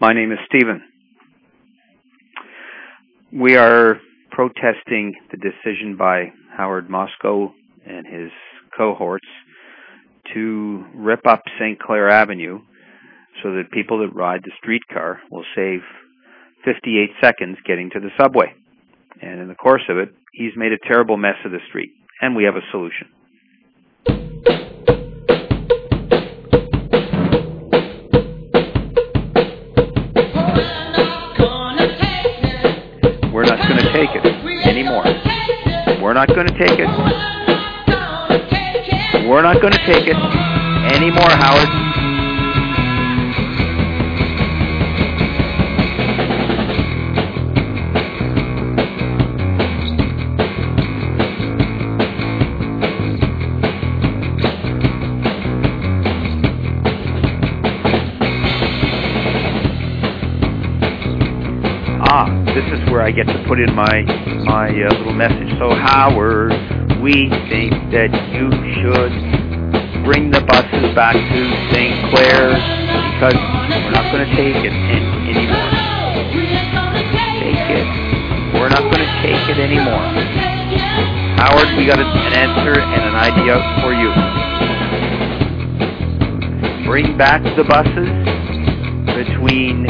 My name is Stephen. We are protesting the decision by Howard Moscoe and his cohorts to rip up St. Clair Avenue so that people that ride the streetcar will save 58 seconds getting to the subway. And in the course of it, he's made a terrible mess of the street, and we have a solution. We're not going to take it. We're not going to take it anymore, Howard. Ah, this is where I get to put in my my uh, little message. So Howard, we think that you should bring the buses back to St. Clair because we're not going to take it in, anymore. Take it. We're not going to take it anymore. Howard, we got an answer and an idea for you. Bring back the buses between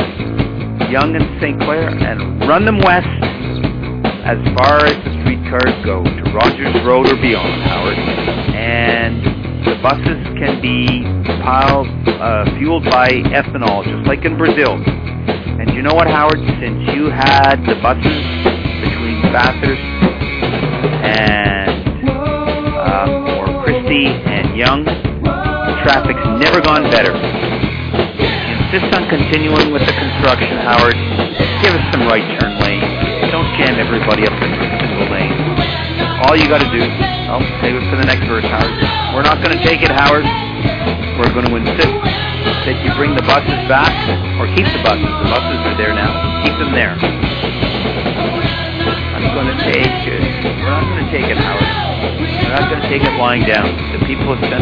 Yonge and St. Clair and run them west as far as the streetcars go to Rogers Road or beyond, Howard. And the buses can be piled, uh, fueled by ethanol, just like in Brazil. And you know what, Howard? Since you had the buses between Bathurst and um, or Christie and Yonge, the traffic's never gone better insist on continuing with the construction, Howard. Give us some right turn lanes. Don't jam everybody up in single lane. All you got to do, oh, save it for the next verse, Howard. We're not going to take it, Howard. We're going to insist that you bring the buses back, or keep the buses. The buses are there now. Keep them there. I'm going to take it. We're not going to take it, Howard. We're not going to take it lying down. The people of Central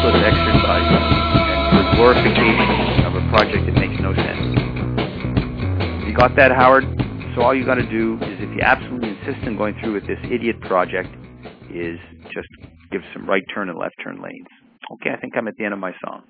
useless exercise and for glorification of a project that makes no sense. You got that, Howard? So all you got to do is, if you absolutely insist on going through with this idiot project, is just give some right turn and left turn lanes. Okay, I think I'm at the end of my song.